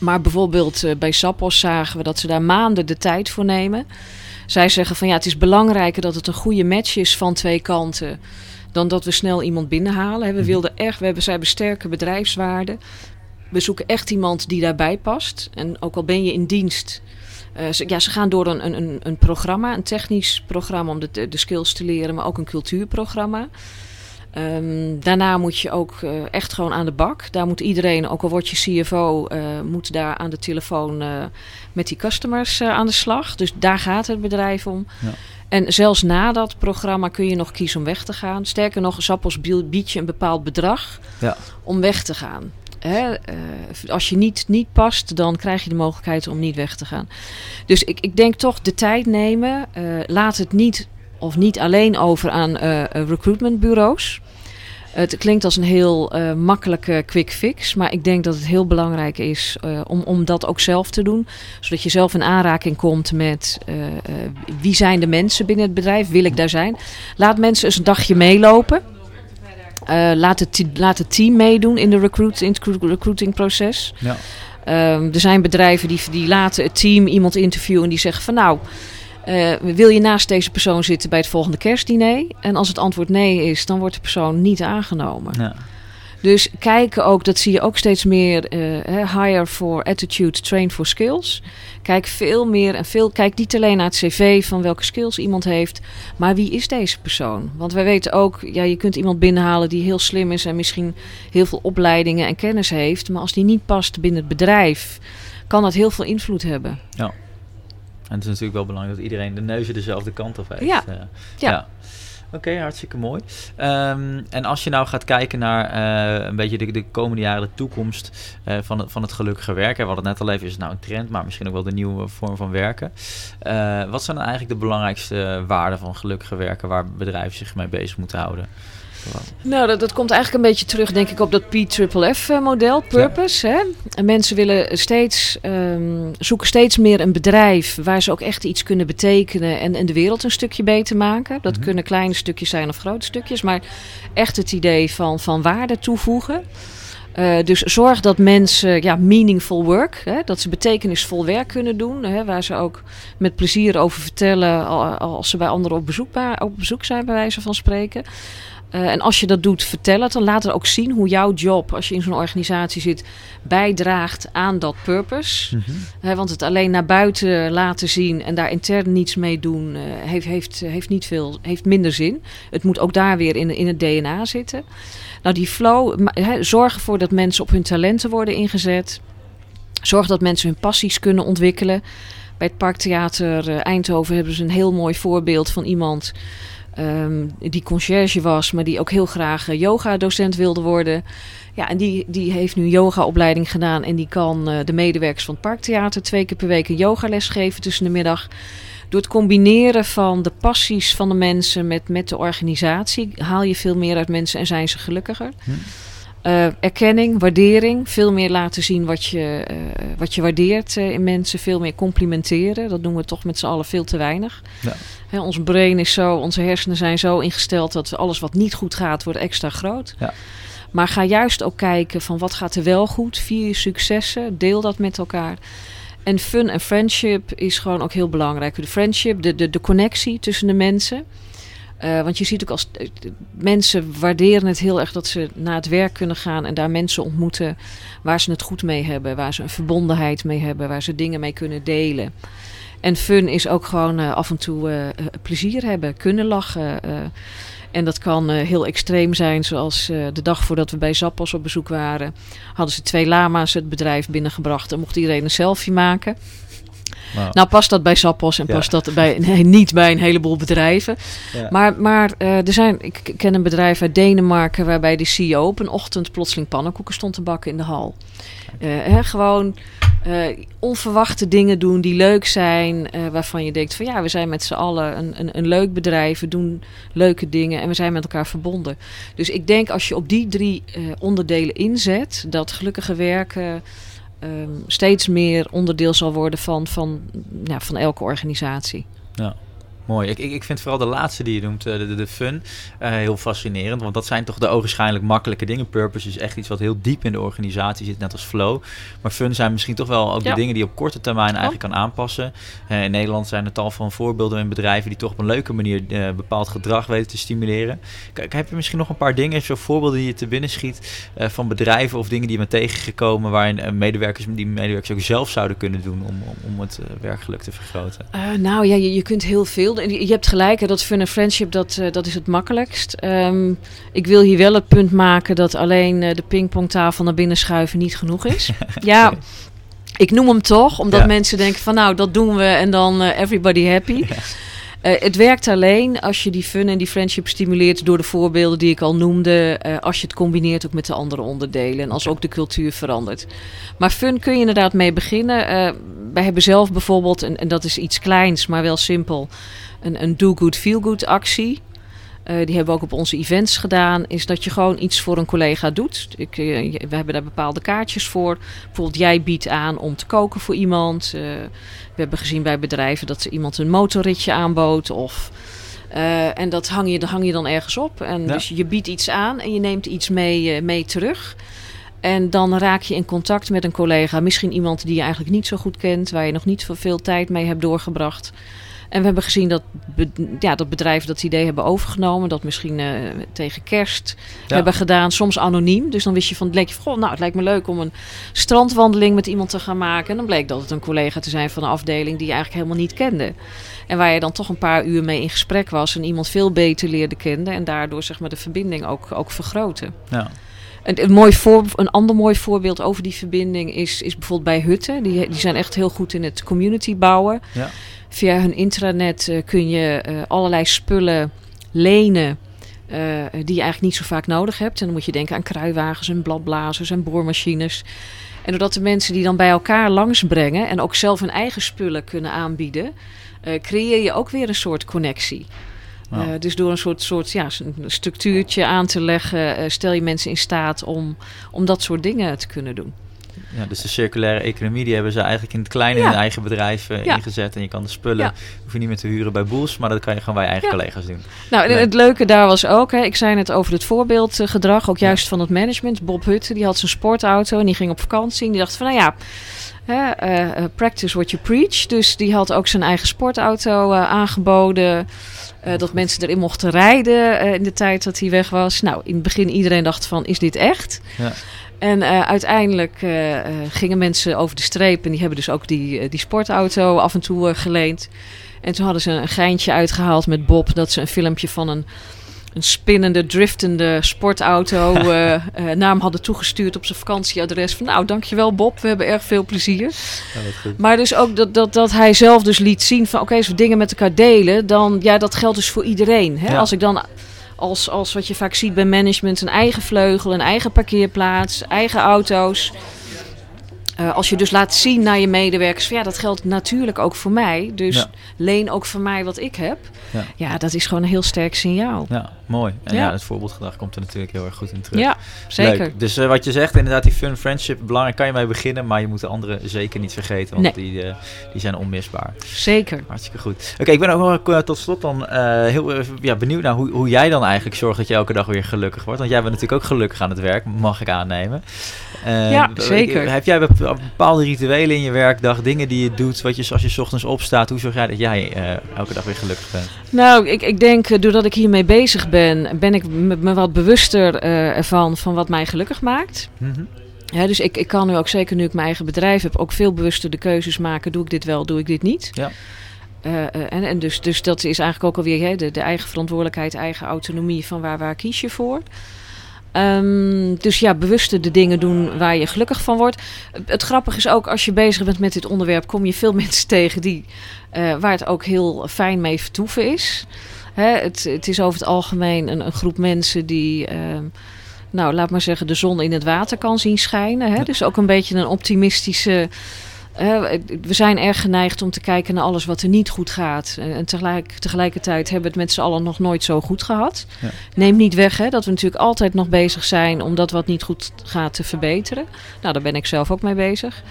Maar bijvoorbeeld eh, bij Sappos zagen we dat ze daar maanden de tijd voor nemen. Zij zeggen van ja, het is belangrijker dat het een goede match is van twee kanten. Dan dat we snel iemand binnenhalen. We Mhm. wilden echt, we hebben, zij hebben sterke bedrijfswaarden. We zoeken echt iemand die daarbij past. En ook al ben je in dienst. Eh, ze, ja, ze gaan door een, een, een- programma, een technisch programma om de, de skills te leren, maar ook een cultuurprogramma. Ehm, daarna moet je ook eh, echt gewoon aan de bak. Daar moet iedereen, ook al word je CFO, eh, moet daar aan de telefoon met die customers aan de slag. Dus daar gaat het bedrijf om. Ja. En zelfs na dat programma kun je nog kiezen om weg te gaan. Sterker nog, Zappos bied- biedt je een bepaald bedrag Ja. om weg te gaan. Eh, als je niet, niet past, dan krijg je de mogelijkheid om niet weg te gaan. Dus ik, ik denk toch de tijd nemen. eh, laat het niet of niet alleen over aan eh, recruitmentbureaus. Het klinkt als een heel makkelijke quick fix, maar ik denk dat het heel belangrijk is om, om dat ook zelf te doen. Zodat je zelf in aanraking komt met wie zijn de mensen binnen het bedrijf, wil ik daar zijn. Laat mensen eens een dagje meelopen. Eh, laat, het, laat het team meedoen in, de recruit, in het recru- recruitingproces. Ja. Ehm, er zijn bedrijven die, die laten het team iemand interviewen en die zeggen van nou, eh, wil je naast deze persoon zitten bij het volgende kerstdiner? En als het antwoord nee is, dan wordt de persoon niet aangenomen. Ja. Dus kijken ook, dat zie je ook steeds meer, hè, hire for attitude, train for skills. Kijk veel meer en veel, kijk niet alleen naar het cv van welke skills iemand heeft, maar wie is deze persoon? Want wij weten ook, ja, je kunt iemand binnenhalen die heel slim is en misschien heel veel opleidingen en kennis heeft, maar als die niet past binnen het bedrijf, kan dat heel veel invloed hebben. En het is natuurlijk wel belangrijk dat iedereen de neuzen dezelfde kant op heeft. Ja. Eh, Ja. Oké, hartstikke mooi. Ehm, en als je nou gaat kijken naar eh, een beetje de, de komende jaren, de toekomst eh, van, het, van het gelukkige werken. We hadden het net al even, is het nou een trend, maar misschien ook wel de nieuwe vorm van werken. Eh, wat zijn dan eigenlijk de belangrijkste waarden van gelukkige werken waar bedrijven zich mee bezig moeten houden? Nou, dat, dat komt eigenlijk een beetje terug, denk ik, op dat PFF-model, purpose. Hè? En mensen willen steeds, ehm, zoeken steeds meer een bedrijf waar ze ook echt iets kunnen betekenen en, en de wereld een stukje beter maken. Dat Mhm. kunnen kleine stukjes zijn of grote stukjes, maar echt het idee van, van waarde toevoegen. Eh, dus zorg dat mensen ja, meaningful work, hè, dat ze betekenisvol werk kunnen doen, hè, waar ze ook met plezier over vertellen al- als ze bij anderen op bezoek, op bezoek zijn, bij wijze van spreken. Eh, en als je dat doet, vertel het. Dan laat het ook zien hoe jouw job, als je in zo'n organisatie zit, bijdraagt aan dat purpose. Hè, want het alleen naar buiten laten zien en daar intern niets mee doen, eh, heeft, heeft, heeft, niet veel, heeft minder zin. Het moet ook daar weer in, in het DNA zitten. Nou, die flow, zorg ervoor dat mensen op hun talenten worden ingezet. Zorg dat mensen hun passies kunnen ontwikkelen. Bij het Parktheater eh, Eindhoven hebben ze een heel mooi voorbeeld van iemand ehm, die conciërge was, maar die ook heel graag eh, yoga-docent wilde worden. Ja, en die, die heeft nu yogaopleiding gedaan en die kan eh, de medewerkers van het Parktheater twee keer per week een yogales geven tussen de middag. Door het combineren van de passies van de mensen met, met de organisatie haal je veel meer uit mensen en zijn ze gelukkiger. Hm. Eh, erkenning, waardering, veel meer laten zien wat je, wat je waardeert in mensen, veel meer complimenteren. Dat doen we toch met z'n allen veel te weinig. Ja. Hè, ons brein is zo, onze hersenen zijn zo ingesteld dat alles wat niet goed gaat, wordt extra groot. Ja. Maar ga juist ook kijken van wat gaat er wel goed, vier je successen, deel dat met elkaar. En fun en friendship is gewoon ook heel belangrijk. De friendship, de, de, de connectie tussen de mensen. Eh, want je ziet ook als eh, mensen waarderen het heel erg dat ze naar het werk kunnen gaan en daar mensen ontmoeten waar ze het goed mee hebben, waar ze een verbondenheid mee hebben, waar ze dingen mee kunnen delen. En fun is ook gewoon eh, af en toe eh, eh, plezier hebben, kunnen lachen. en dat kan heel extreem zijn, zoals de dag voordat we bij Zappos op bezoek waren, hadden ze twee lama's het bedrijf binnengebracht en mocht iedereen een selfie maken. Wauw. Nou past dat bij Zappos en Ja. past dat bij, nee, niet bij een heleboel bedrijven. Ja. Maar, maar eh, er zijn, ik ken een bedrijf uit Denemarken waarbij de CEO op een ochtend plotseling pannenkoeken stond te bakken in de hal. Eh, hè, gewoon eh, onverwachte dingen doen die leuk zijn, waarvan je denkt van ja, we zijn met z'n allen een, een, een leuk bedrijf, we doen leuke dingen en we zijn met elkaar verbonden. Dus ik denk als je op die drie onderdelen inzet, dat gelukkige werken ehm, steeds meer onderdeel zal worden van, van, ja, van elke organisatie. Mooi. Ik, ik, ik vind vooral de laatste die je noemt, eh, de, de, de fun, eh, heel fascinerend. Want dat zijn toch de ogenschijnlijk makkelijke dingen. Purpose is echt iets wat heel diep in de organisatie zit, net als flow. Maar fun zijn misschien toch wel ook Ja. de dingen die je op korte termijn eigenlijk kan aanpassen. Eh, in Nederland zijn er tal van voorbeelden in bedrijven die toch op een leuke manier eh, bepaald gedrag weten te stimuleren. Kijk, heb je misschien nog een paar dingen, zo voorbeelden die je te binnen schiet eh, van bedrijven of dingen die je bent tegengekomen waarin medewerkers, die medewerkers ook zelf zouden kunnen doen om, om, om het werkgeluk te vergroten? Eh, nou ja, je, je kunt heel veel. Je hebt gelijk, hè, dat fun en friendship, dat, eh, dat is het makkelijkst. Ehm, ik wil hier wel het punt maken dat alleen eh, de pingpongtafel naar binnen schuiven niet genoeg is. ja, ik noem hem toch, omdat Ja. mensen denken van nou, dat doen we en dan eh, everybody happy. Eh, het werkt alleen als je die fun en die friendship stimuleert door de voorbeelden die ik al noemde. eh, als je het combineert ook met de andere onderdelen en als ook de cultuur verandert. Maar fun kun je inderdaad mee beginnen. Eh, wij hebben zelf bijvoorbeeld, en, en dat is iets kleins, maar wel simpel, een, een do good, feel good actie. Eh, die hebben we ook op onze events gedaan. Is dat je gewoon iets voor een collega doet. Ik, eh, we hebben daar bepaalde kaartjes voor. Bijvoorbeeld, jij biedt aan om te koken voor iemand. Eh, we hebben gezien bij bedrijven dat ze iemand een motorritje aanbood. Of, en dat hang je, dat hang je dan ergens op. En Ja. Dus je biedt iets aan en je neemt iets mee, mee terug. En dan raak je in contact met een collega. Misschien iemand die je eigenlijk niet zo goed kent. Waar je nog niet veel tijd mee hebt doorgebracht. En we hebben gezien dat, ja, dat bedrijven dat idee hebben overgenomen. Dat misschien eh, tegen kerst Ja. hebben gedaan. Soms anoniem. Dus dan wist je van, leek je van, goh, nou, het lijkt me leuk om een strandwandeling met iemand te gaan maken. En dan bleek dat het een collega te zijn van een afdeling die je eigenlijk helemaal niet kende. En waar je dan toch een paar uur mee in gesprek was. En iemand veel beter leerde kennen. En daardoor zeg maar de verbinding ook, ook vergroten. Ja. Een, een, mooi voor, een ander mooi voorbeeld over die verbinding is, is bijvoorbeeld bij Hutten. Die, die zijn echt heel goed in het community bouwen. Ja. Via hun intranet eh, kun je eh, allerlei spullen lenen. eh, die je eigenlijk niet zo vaak nodig hebt. En dan moet je denken aan kruiwagens en bladblazers en boormachines. En doordat de mensen die dan bij elkaar langsbrengen en ook zelf hun eigen spullen kunnen aanbieden, creëer je ook weer een soort connectie. Eh, dus door een soort, soort ja, een structuurtje aan te leggen, eh, stel je mensen in staat om, om dat soort dingen te kunnen doen. Ja, dus de circulaire economie, die hebben ze eigenlijk in het kleine in hun eigen bedrijf eh, Ja. ingezet. En je kan de spullen, Ja. hoef je niet meer te huren bij Boels, maar dat kan je gewoon bij je eigen collega's doen. Nou, en Nee. het leuke daar was ook, hè, ik zei net over het voorbeeldgedrag, ook juist van het management. Bob Hutte, die had zijn sportauto en die ging op vakantie. En die dacht van, nou ja, hè, practice what you preach. Dus die had ook zijn eigen sportauto aangeboden. Eh, dat mensen erin mochten rijden eh, in de tijd dat hij weg was. Nou, in het begin iedereen dacht van, is dit echt? Ja. En eh, uiteindelijk gingen mensen over de streep en die hebben dus ook die, die sportauto af en toe geleend. En toen hadden ze een geintje uitgehaald met Bob dat ze een filmpje van een, een spinnende, driftende sportauto naar hem hadden toegestuurd op zijn vakantieadres. Van nou, dankjewel Bob, we hebben erg veel plezier. Ja. Maar dus ook dat, dat, dat hij zelf dus liet zien van oké, als we dingen met elkaar delen, dan ja, dat geldt dus voor iedereen. Hè? Ja. Als ik dan als, als wat je vaak ziet bij management, een eigen vleugel, een eigen parkeerplaats, eigen auto's. Eh, als je dus laat zien naar je medewerkers, van, ja, dat geldt natuurlijk ook voor mij. Dus Ja. leen ook van mij wat ik heb. Ja. Ja, dat is gewoon een heel sterk signaal. Ja, mooi. En ja. Het voorbeeldgedrag komt er natuurlijk heel erg goed in terug. Ja, zeker. Leuk. Dus eh, wat je zegt, inderdaad, die fun friendship, belangrijk, kan je mee beginnen, maar je moet de anderen zeker niet vergeten, want die, eh, die zijn onmisbaar. Zeker. Hartstikke goed. Oké, ik ben ook wel eh, tot slot dan heel ja, benieuwd naar hoe, hoe jij dan eigenlijk zorgt dat je elke dag weer gelukkig wordt. Want jij bent natuurlijk ook gelukkig aan het werk, mag ik aannemen. Ja, zeker. Heb jij bep- bepaalde rituelen in je werkdag, dingen die je doet, wat je als je 's ochtends opstaat, hoe zorg jij dat jij elke dag weer gelukkig bent? Nou, ik, ik denk doordat ik hiermee bezig ben, ben ik me, wat bewuster ervan van wat mij gelukkig maakt. Mhm. Ja, dus ik, ik kan nu ook zeker nu ik mijn eigen bedrijf heb, ook veel bewuster de keuzes maken. Doe ik dit wel, doe ik dit niet? Ja. Eh, eh, en en dus, dus dat is eigenlijk ook alweer hè, de, de eigen verantwoordelijkheid, eigen autonomie van waar, waar kies je voor. Ehm, dus ja, bewuster de dingen doen waar je gelukkig van wordt. Het, grappige is ook, als je bezig bent met dit onderwerp, kom je veel mensen tegen die, waar het ook heel fijn mee vertoeven is. Hè, het, het is over het algemeen een, een groep mensen die, ehm, nou laat maar zeggen, de zon in het water kan zien schijnen. Hè? Ja. Dus ook een beetje een optimistische we zijn erg geneigd om te kijken naar alles wat er niet goed gaat. En, en tegelijk, tegelijkertijd hebben we het met z'n allen nog nooit zo goed gehad. Ja. Neem niet weg hè, dat we natuurlijk altijd nog bezig zijn om dat wat niet goed gaat te verbeteren. Nou, daar ben ik zelf ook mee bezig.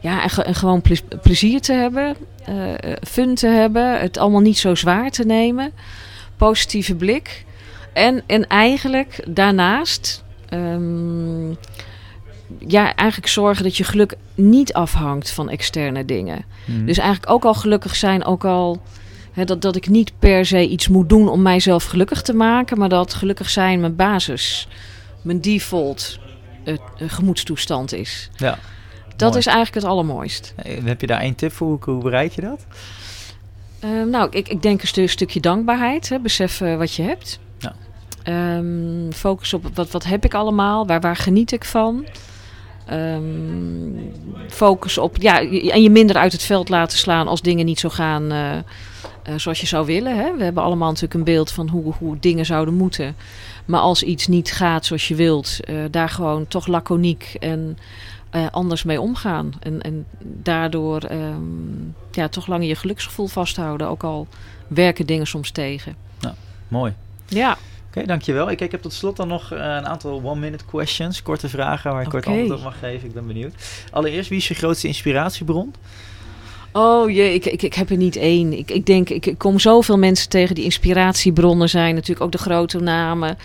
Ja, en, ge- en gewoon ple- plezier te hebben, eh, fun te hebben, het allemaal niet zo zwaar te nemen, positieve blik. En, en eigenlijk daarnaast, ehm, ja, eigenlijk zorgen dat je geluk niet afhangt van externe dingen. Mhm. Dus eigenlijk ook al gelukkig zijn, ook al hè, dat, dat ik niet per se iets moet doen om mijzelf gelukkig te maken, maar dat gelukkig zijn mijn basis, mijn default gemoedstoestand is. ja. Dat Mooi. is eigenlijk het allermooist. Heb je daar één tip voor? Hoe bereid je dat? Ehm, nou, ik, ik denk een stu- stukje dankbaarheid. Hè, beseffen wat je hebt. Ja. Ehm, focus op wat, wat heb ik allemaal, waar, waar geniet ik van. Ehm, focus op, ja, en je minder uit het veld laten slaan als dingen niet zo gaan eh, eh, zoals je zou willen. Hè? We hebben allemaal natuurlijk een beeld van hoe, hoe dingen zouden moeten. Maar als iets niet gaat zoals je wilt, eh, daar gewoon toch laconiek en eh, anders mee omgaan. En, en daardoor ehm, ja, toch langer je geluksgevoel vasthouden. Ook al werken dingen soms tegen. Mooi. Ja, Oké, dankjewel. Ik, ik heb tot slot dan nog eh, een aantal one-minute questions, korte vragen waar je kort Oké. antwoord op mag geven. Ik ben benieuwd. Allereerst, wie is je grootste inspiratiebron? Oh jee, ik, ik, ik heb er niet één. Ik, ik denk, ik, ik kom zoveel mensen tegen die inspiratiebronnen zijn. Natuurlijk ook de grote namen.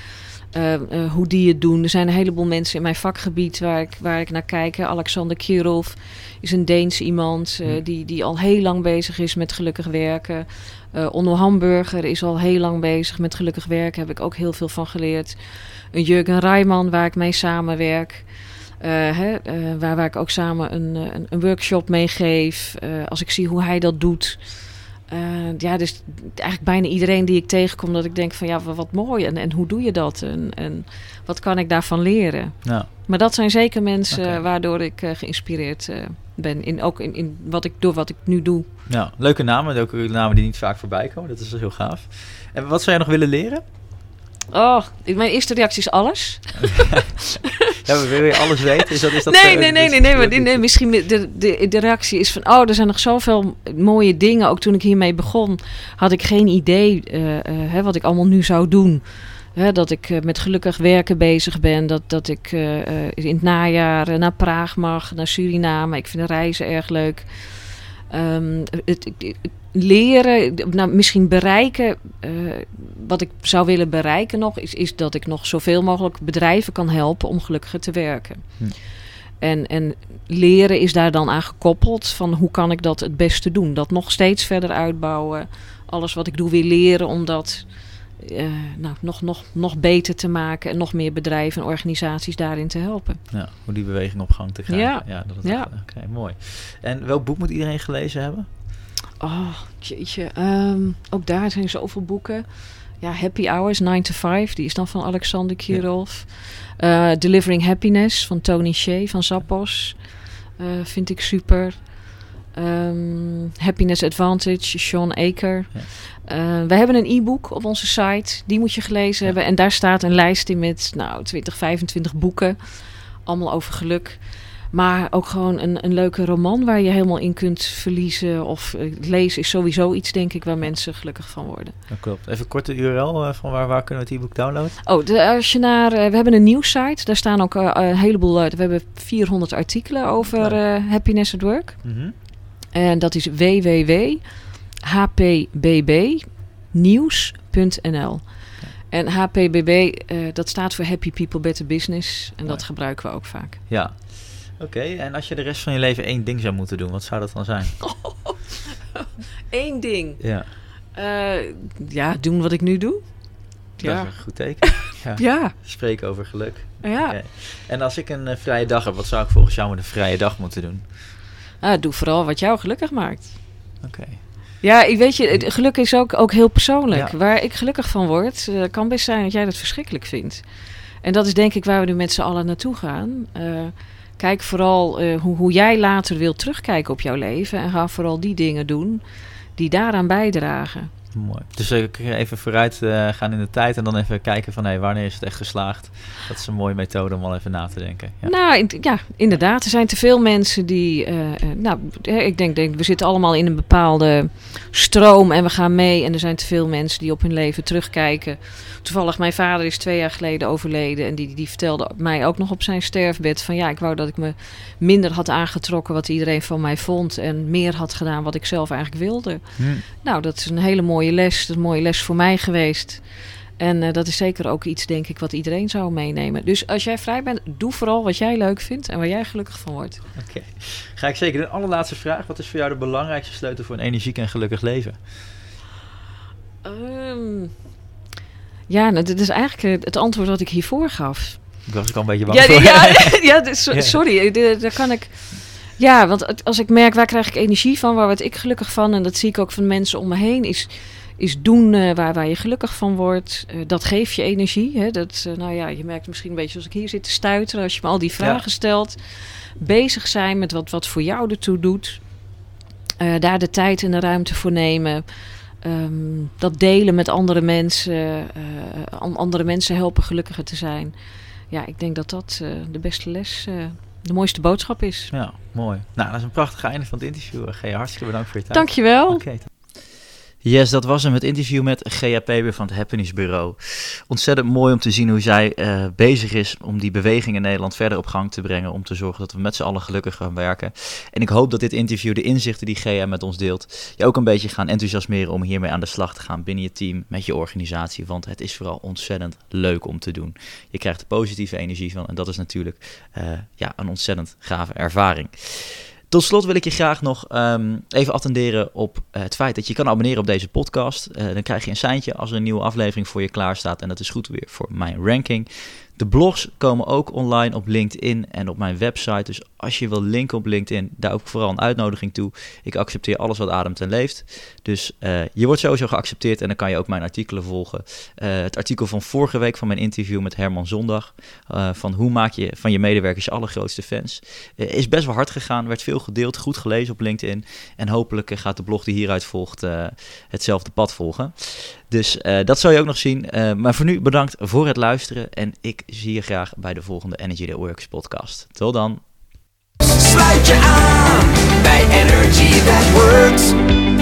Eh, eh, hoe die het doen. Er zijn een heleboel mensen in mijn vakgebied waar ik, waar ik naar kijk. Alexander Kirov is een Deens iemand eh, Hm. die, die al heel lang bezig is met gelukkig werken. Eh Onno Hamburger is al heel lang bezig met gelukkig werken. Heb ik ook heel veel van geleerd. Een Jurgen Rijman waar ik mee samenwerk. Hè, waar, waar ik ook samen een, een, een workshop mee geef. Als ik zie hoe hij dat doet. Eh, ja, dus eigenlijk bijna iedereen die ik tegenkom, dat ik denk van ja, wa- wat mooi. En, en hoe doe je dat? En, en wat kan ik daarvan leren? Nou, Maar dat zijn zeker mensen waardoor ik eh, geïnspireerd eh, ben. In, ook in, in wat ik, door wat ik nu doe. nou, leuke namen. Ook namen die niet vaak voorbij komen. Dat is heel gaaf. En wat zou jij nog willen leren? Oh, mijn eerste reactie is alles. Ja, wil je alles weten? Is dat, is dat nee, nee, nee, nee, nee, maar nee, misschien de, de, de reactie is van, oh, er zijn nog zoveel mooie dingen. Ook toen ik hiermee begon, had ik geen idee eh, eh, hè, wat ik allemaal nu zou doen. Hè, dat ik eh, met gelukkig werken bezig ben. Dat, dat ik in het najaar naar Praag mag, naar Suriname. Ik vind reizen erg leuk. Ehm, het, het- het leren, nou, misschien bereiken. eh, wat ik zou willen bereiken nog, is, is dat ik nog zoveel mogelijk bedrijven kan helpen om gelukkiger te werken. Hm. En, en leren is daar dan aan gekoppeld van hoe kan ik dat het beste doen. Dat nog steeds verder uitbouwen. Alles wat ik doe weer leren om dat eh, nou, nog, nog, nog beter te maken. En nog meer bedrijven en organisaties daarin te helpen. Ja, hoe die beweging op gang te krijgen. Ja. dat Ja. Oké, mooi. En welk boek moet iedereen gelezen hebben? Oh, jeetje. Ehm, ook daar zijn zoveel boeken. Ja, Happy Hours, 9 to 5. Die is dan van Alexander Kirov. Eh, Delivering Happiness van Tony Shea van Zappos. Eh, vind ik super. Ehm, Happiness Advantage, Sean Aker. Ja. Eh, we hebben een e-book op onze site. Die moet je gelezen Ja. hebben. En daar staat een lijst in met nou, 20, 25 boeken. Allemaal over geluk. Maar ook gewoon een, een leuke roman waar je helemaal in kunt verliezen. Of eh, lezen is sowieso iets, denk ik, waar mensen gelukkig van worden. Dat klopt. Even kort de URL eh, van waar, waar kunnen we het e-book downloaden? Oh, de, als je naar, eh, we hebben een nieuwssite. Daar staan ook een heleboel. we hebben 400 artikelen over happiness at work. Mhm. En dat is www.hpbbnieuws.nl. En HPBB, dat staat voor Happy People Better Business. En dat gebruiken we ook vaak. Ja. Oké, en als je de rest van je leven één ding zou moeten doen, wat zou dat dan zijn? Eén ding. Ja, Eh, ja, doen wat ik nu doe. dat Ja. is een goed teken. Ja. Ja, Spreken over geluk. ja. En als ik een eh, vrije dag heb, wat zou ik volgens jou met een vrije dag moeten doen? Ah, doe vooral wat jou gelukkig maakt. Oké. Ja, ik weet je, geluk is ook, ook heel persoonlijk. Ja. Waar ik gelukkig van word, eh, kan best zijn dat jij dat verschrikkelijk vindt. En dat is denk ik waar we nu met z'n allen naartoe gaan. Eh, kijk vooral eh, hoe, hoe jij later wilt terugkijken op jouw leven. En ga vooral die dingen doen die daaraan bijdragen. Mooi. Dus uh, even vooruit uh, gaan in de tijd en dan even kijken van hey, wanneer is het echt geslaagd. Dat is een mooie methode om al even na te denken. Ja. Nou in, ja, inderdaad. Er zijn te veel mensen die. Uh, nou, ik denk, denk, we zitten allemaal in een bepaalde stroom en we gaan mee. En er zijn te veel mensen die op hun leven terugkijken. Toevallig, mijn vader is twee jaar geleden overleden. En die, die vertelde mij ook nog op zijn sterfbed van ja, ik wou dat ik me minder had aangetrokken wat iedereen van mij vond. En meer had gedaan wat ik zelf eigenlijk wilde. Hmm. Nou, dat is een hele mooie mooie les. Dat is een mooie les voor mij geweest. En uh, dat is zeker ook iets, denk ik, wat iedereen zou meenemen. Dus als jij vrij bent, doe vooral wat jij leuk vindt en waar jij gelukkig van wordt. Oké. Ga ik zeker. De allerlaatste vraag. Wat is voor jou de belangrijkste sleutel voor een energiek en gelukkig leven? Um, ja, nou, dit is eigenlijk het antwoord wat ik hiervoor gaf. Ik was ook al een beetje bang ja, voor. Ja, ja, dus, sorry. Daar kan ik... Ja, want als ik merk waar krijg ik energie van, waar word ik gelukkig van, en dat zie ik ook van mensen om me heen, is, is doen uh, waar, waar je gelukkig van wordt. Uh, dat geeft je energie. Hè? Dat, uh, nou ja, je merkt misschien een beetje als ik hier zit te stuiteren, als je me al die vragen ja. stelt. Bezig zijn met wat, wat voor jou ertoe doet. daar de tijd en de ruimte voor nemen. Um, dat delen met andere mensen. andere mensen helpen gelukkiger te zijn. Ja, ik denk dat dat de beste les de mooiste boodschap is. Ja, mooi. Nou, dat is een prachtig einde van het interview. Gea, hartstikke bedankt voor je tijd. Dankjewel. Okay. Yes, dat was hem, het interview met Gea Peber van het Happiness Bureau. Ontzettend mooi om te zien hoe zij uh, bezig is om die beweging in Nederland verder op gang te brengen. Om te zorgen dat we met z'n allen gelukkig gaan werken. En ik hoop dat dit interview, de inzichten die Gea met ons deelt, je ook een beetje gaan enthousiasmeren om hiermee aan de slag te gaan binnen je team, met je organisatie. Want het is vooral ontzettend leuk om te doen. Je krijgt er positieve energie van en dat is natuurlijk uh, ja, een ontzettend gave ervaring. Tot slot wil ik je graag nog um, even attenderen op uh, het feit dat je kan abonneren op deze podcast. Uh, dan krijg je een seintje als er een nieuwe aflevering voor je klaar staat. En dat is goed weer voor mijn ranking. De blogs komen ook online op LinkedIn en op mijn website. Dus als je wil linken op LinkedIn, daar ook vooral een uitnodiging toe. Ik accepteer alles wat ademt en leeft. Dus uh, je wordt sowieso geaccepteerd en dan kan je ook mijn artikelen volgen. Uh, het artikel van vorige week van mijn interview met Herman Zondag. Uh, van hoe maak je van je medewerkers je allergrootste fans. is best wel hard gegaan, werd veel gedeeld, goed gelezen op LinkedIn. En hopelijk gaat de blog die hieruit volgt hetzelfde pad volgen. Dus dat zal je ook nog zien. maar voor nu bedankt voor het luisteren. En ik zie je graag bij de volgende Energy That Works podcast. Tot dan. Je aan bij Energy That Works.